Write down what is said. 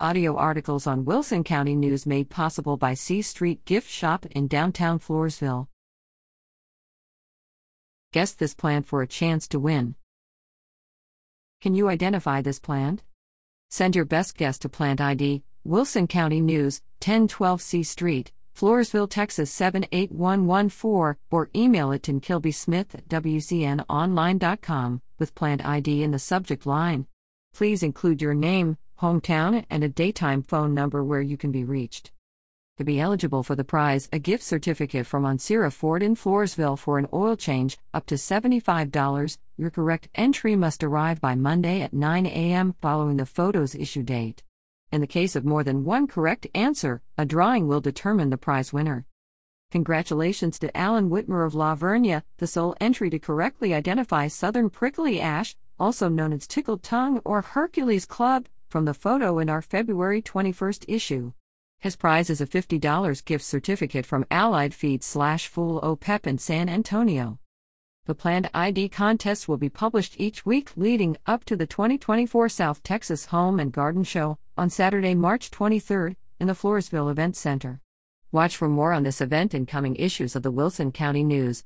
Audio articles on Wilson County News made possible by C Street Gift Shop in downtown Floresville. Guess this plant for a chance to win. Can you identify this plant? Send your best guess to plant ID, Wilson County News, 1012 C Street, Floresville, Texas 78114, or email it to kilbysmith at wcnonline.com with plant ID in the subject line. Please include your name, hometown, and a daytime phone number where you can be reached. To be eligible for the prize, a gift certificate from Ancira Ford in Floresville for an oil change, up to $75, your correct entry must arrive by Monday at 9 a.m. following the photo's issue date. In the case of more than one correct answer, a drawing will determine the prize winner. Congratulations to Alan Whitmer of La Vernia, the sole entry to correctly identify southern prickly ash, also known as tickled tongue or Hercules Club, from the photo in our February 21st issue. His prize is a $50 gift certificate from Allied Feed slash Ful-O-Pep in San Antonio. The plant ID contest will be published each week leading up to the 2024 South Texas Home and Garden Show on Saturday, March 23rd, in the Floresville Event Center. Watch for more on this event in coming issues of the Wilson County News.